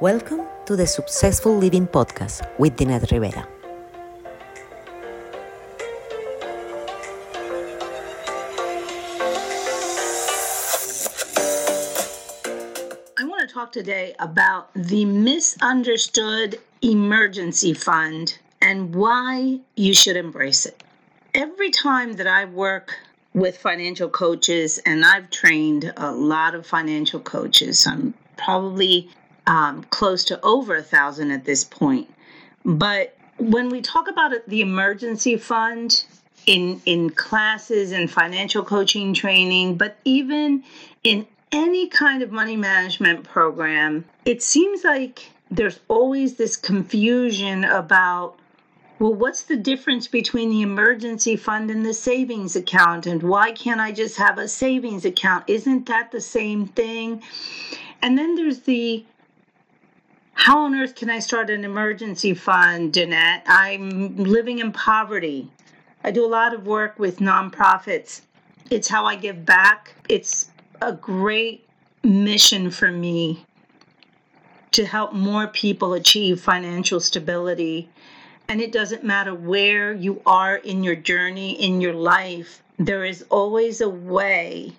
Welcome to the Successful Living Podcast with Dinette Rivera. I want to talk today about the misunderstood emergency fund and why you should embrace it. Every time that I work with financial coaches, and I've trained a lot of financial coaches, I'm probably um, close to over a thousand at this point. But when we talk about the emergency fund in in classes and financial coaching training, but even in any kind of money management program, it seems like there's always this confusion about well, what's the difference between the emergency fund and the savings account? And why can't I just have a savings account? Isn't that the same thing? And then there's the how on earth can I start an emergency fund, Dinette? I'm living in poverty. I do a lot of work with nonprofits. It's how I give back. It's a great mission for me to help more people achieve financial stability. And it doesn't matter where you are in your journey, in your life, there is always a way.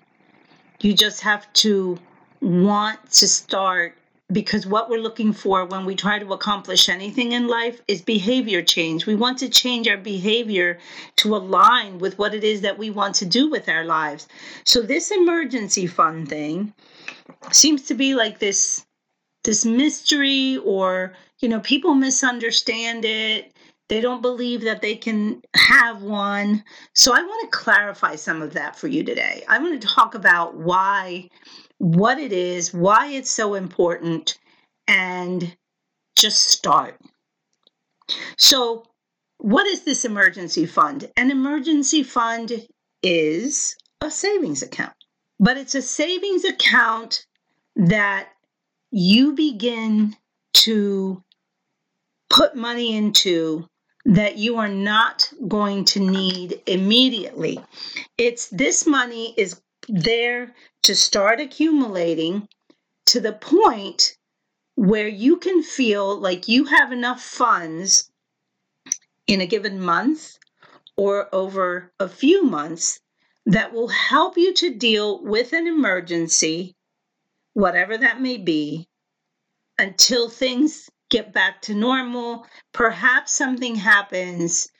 You just have to want to start because what we're looking for when we try to accomplish anything in life is behavior change. We want to change our behavior to align with what it is that we want to do with our lives. So this emergency fund thing seems to be like this this mystery or you know people misunderstand it they don't believe that they can have one so i want to clarify some of that for you today i want to talk about why what it is, why it's so important, and just start. So, what is this emergency fund? An emergency fund is a savings account, but it's a savings account that you begin to put money into that you are not going to need immediately. It's this money is there to start accumulating to the point where you can feel like you have enough funds in a given month or over a few months that will help you to deal with an emergency, whatever that may be, until things get back to normal. Perhaps something happens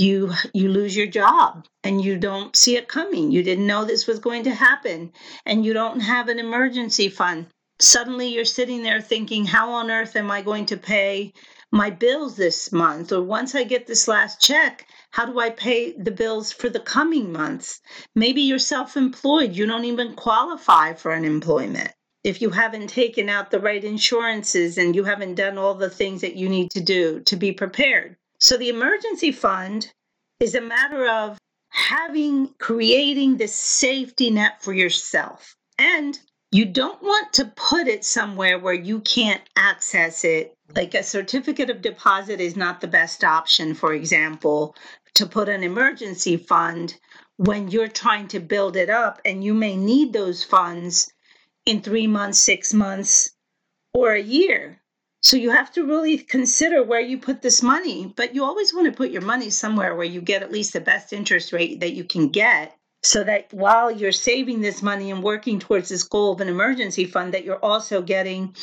you you lose your job and you don't see it coming. You didn't know this was going to happen and you don't have an emergency fund. Suddenly you're sitting there thinking how on earth am i going to pay my bills this month? Or once i get this last check how do i pay the bills for the coming months? Maybe you're self-employed. You don't even qualify for unemployment if you haven't taken out the right insurances and you haven't done all the things that you need to do to be prepared so the emergency fund is a matter of having, creating this safety net for yourself. And you don't want to put it somewhere where you can't access it. Like a certificate of deposit is not the best option, for example, to put an emergency fund when you're trying to build it up and you may need those funds in three months, six months, or a year. So you have to really consider where you put this money, but you always want to put your money somewhere where you get at least the best interest rate that you can get so that while you're saving this money and working towards this goal of an emergency fund that you're also getting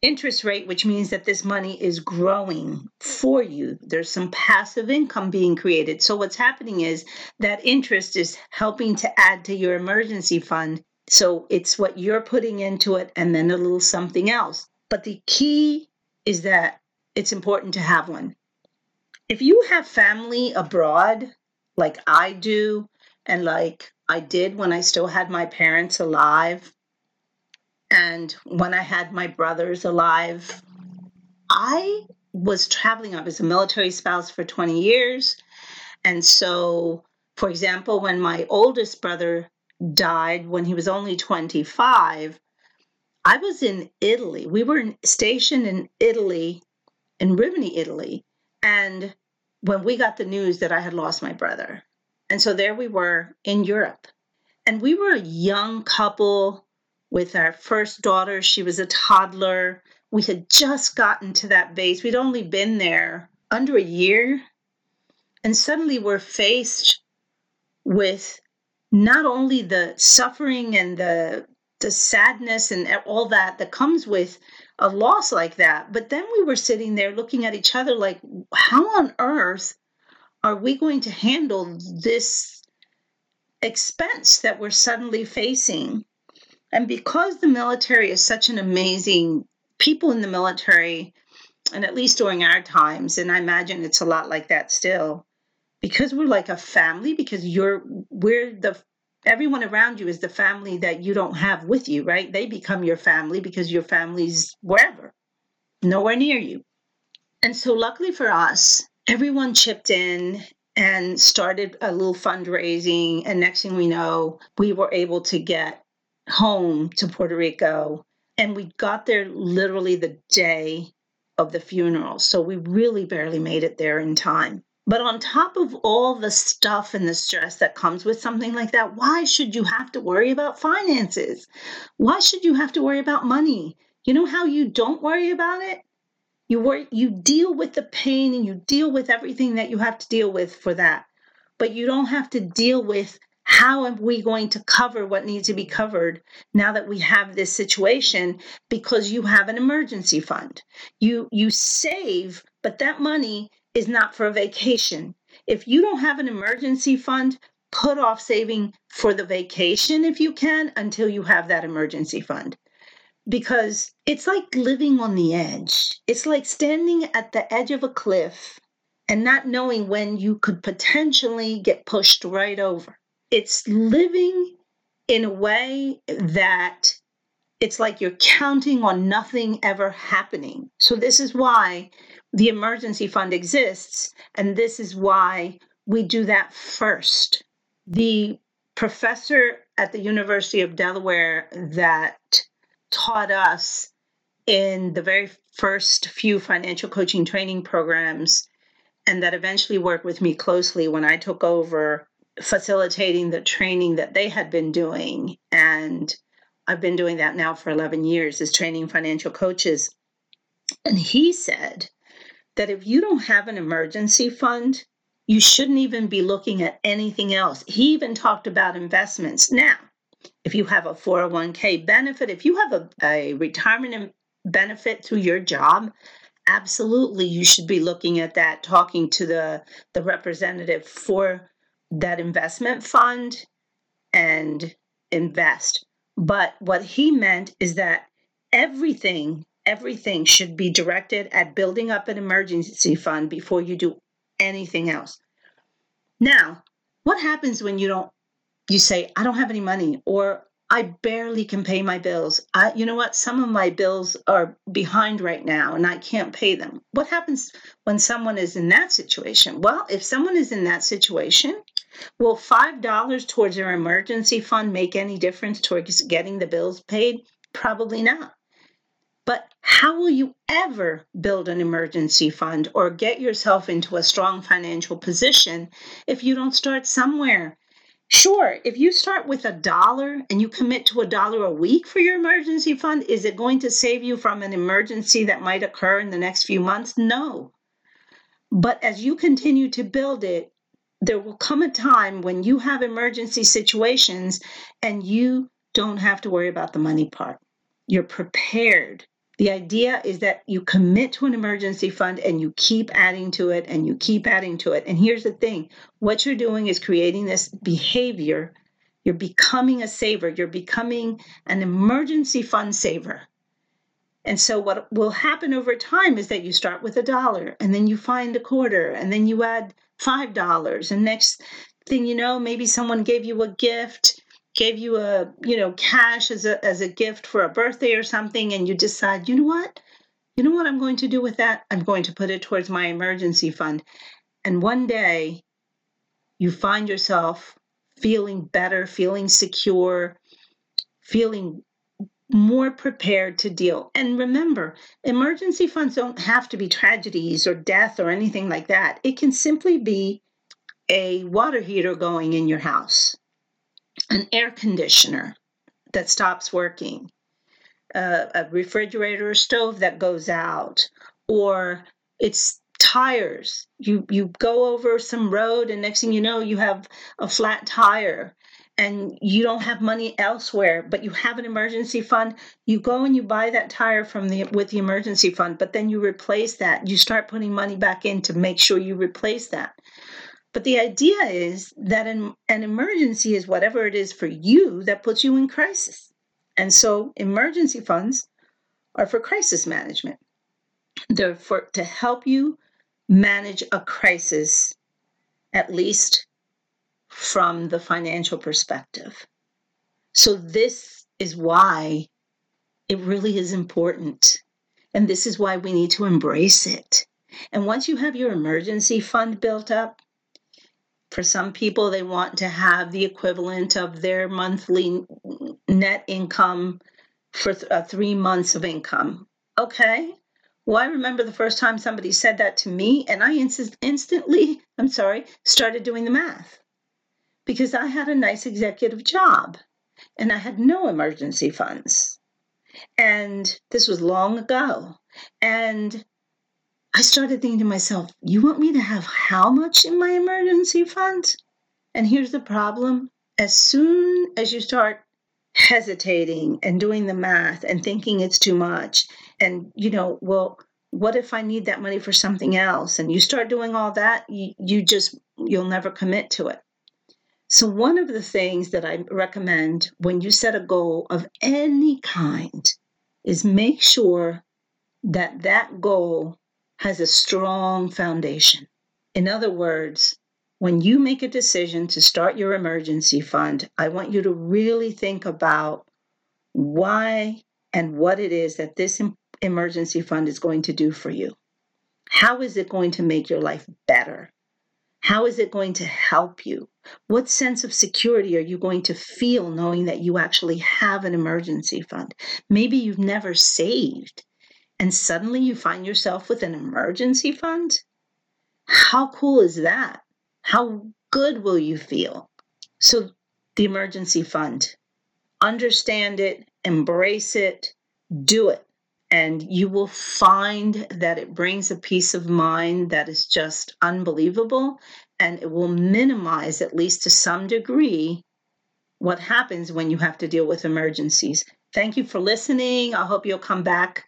interest rate which means that this money is growing for you there's some passive income being created so what's happening is that interest is helping to add to your emergency fund so it's what you're putting into it and then a little something else but the key is that it's important to have one. If you have family abroad, like I do, and like I did when I still had my parents alive, and when I had my brothers alive, I was traveling. I was a military spouse for 20 years. And so, for example, when my oldest brother died when he was only 25, I was in Italy. We were stationed in Italy, in Rimini, Italy. And when we got the news that I had lost my brother, And so there we were in Europe. And we were a young couple with our first daughter. She was a toddler. We had just gotten to that base. We'd only been there under a year. And suddenly we're faced with not only the suffering and the the sadness and all that that comes with a loss like that, but then we were sitting there looking at each other like, how on earth are we going to handle this expense that we're suddenly facing? And because the military is such an amazing people in the military, and at least during our times, and I imagine it's a lot like that still, because we're like a family because you're we're the everyone around you is the family that you don't have with you right? They become your family because your family's wherever nowhere near you. And so luckily for us everyone chipped in and started a little fundraising. And next thing we know we were able to get home to puerto rico. And we got there literally the day of the funeral. So we really barely made it there in time but on top of all the stuff and the stress that comes with something like that, why should you have to worry about finances? Why should you have to worry about money? You know how you don't worry about it? You worry you deal with the pain and you deal with everything that you have to deal with for that. But you don't have to deal with how are we going to cover what needs to be covered now that we have this situation because you have an emergency fund. You you save, but that money is not for a vacation. If you don't have an emergency fund, put off saving for the vacation if you can until you have that emergency fund. Because it's like living on the edge. It's like standing at the edge of a cliff and not knowing when you could potentially get pushed right over. It's living in a way that it's like you're counting on nothing ever happening. So, this is why the emergency fund exists. And this is why we do that first. The professor at the University of Delaware that taught us in the very first few financial coaching training programs and that eventually worked with me closely when I took over facilitating the training that they had been doing. And I've been doing that now for 11 years, is training financial coaches. And he said that if you don't have an emergency fund, you shouldn't even be looking at anything else. He even talked about investments. Now, if you have a 401k benefit, if you have a, a retirement benefit through your job, absolutely you should be looking at that, talking to the, the representative for that investment fund and invest. But what he meant is that everything everything should be directed at building up an emergency fund before you do anything else. Now, what happens when you don't you say I don't have any money or I barely can pay my bills. I, you know what? Some of my bills are behind right now and I can't pay them. What happens when someone is in that situation? Well, if someone is in that situation, will $5 towards their emergency fund make any difference towards getting the bills paid? Probably not. But how will you ever build an emergency fund or get yourself into a strong financial position if you don't start somewhere? Sure, if you start with a dollar and you commit to a dollar a week for your emergency fund, is it going to save you from an emergency that might occur in the next few months? No. But as you continue to build it, there will come a time when you have emergency situations and you don't have to worry about the money part. You're prepared the idea is that you commit to an emergency fund and you keep adding to it and you keep adding to it. And here's the thing what you're doing is creating this behavior. You're becoming a saver, you're becoming an emergency fund saver. And so, what will happen over time is that you start with a dollar and then you find a quarter and then you add $5. And next thing you know, maybe someone gave you a gift gave you a you know cash as a as a gift for a birthday or something and you decide you know what? You know what i'm going to do with that? I'm going to put it towards my emergency fund. And one day you find yourself feeling better feeling secure feeling more prepared to deal. And remember emergency funds don't have to be tragedies or death or anything like that. It can simply be a water heater going in your house, an air conditioner that stops working, uh, a refrigerator or stove that goes out, or it's tires. You you go over some road and next thing you know you have a flat tire and you don't have money elsewhere but you have an emergency fund. You go and you buy that tire from the with the emergency fund but then you replace that. You start putting money back in to make sure you replace that but the idea is that an, an emergency is whatever it is for you that puts you in crisis and so emergency funds are for crisis management they're for to help you manage a crisis at least from the financial perspective. So, this is why it really is important. And this is why we need to embrace it. And once you have your emergency fund built up, for some people, they want to have the equivalent of their monthly net income for th- uh, three months of income. Okay. Well, I remember the first time somebody said that to me, and I instantly, I'm sorry, started doing the math because I had a nice executive job and I had no emergency funds. And this was long ago. And I started thinking to myself, you want me to have how much in my emergency fund? And here's the problem as soon as you start hesitating and doing the math and thinking it's too much, and you know, well, what if I need that money for something else? And you start doing all that, you, you just, you'll never commit to it. So, one of the things that I recommend when you set a goal of any kind is make sure that that goal has a strong foundation. In other words, when you make a decision to start your emergency fund, I want you to really think about why and what it is that this emergency fund is going to do for you. How is it going to make your life better? How is it going to help you? What sense of security are you going to feel knowing that you actually have an emergency fund? Maybe you've never saved and suddenly you find yourself with an emergency fund. How cool is that? How good will you feel? So, the emergency fund, understand it, embrace it, do it and you will find that it brings a peace of mind that is just unbelievable and it will minimize at least to some degree what happens when you have to deal with emergencies thank you for listening i hope you'll come back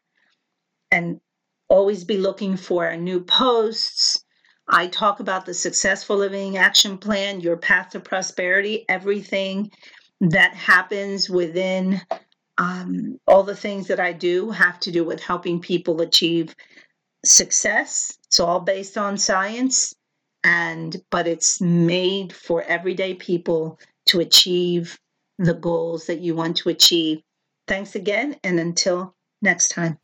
and always be looking for new posts i talk about the successful living action plan your path to prosperity everything that happens within um, all the things that I do have to do with helping people achieve success. It's all based on science, and but it's made for everyday people to achieve the goals that you want to achieve. Thanks again, and until next time.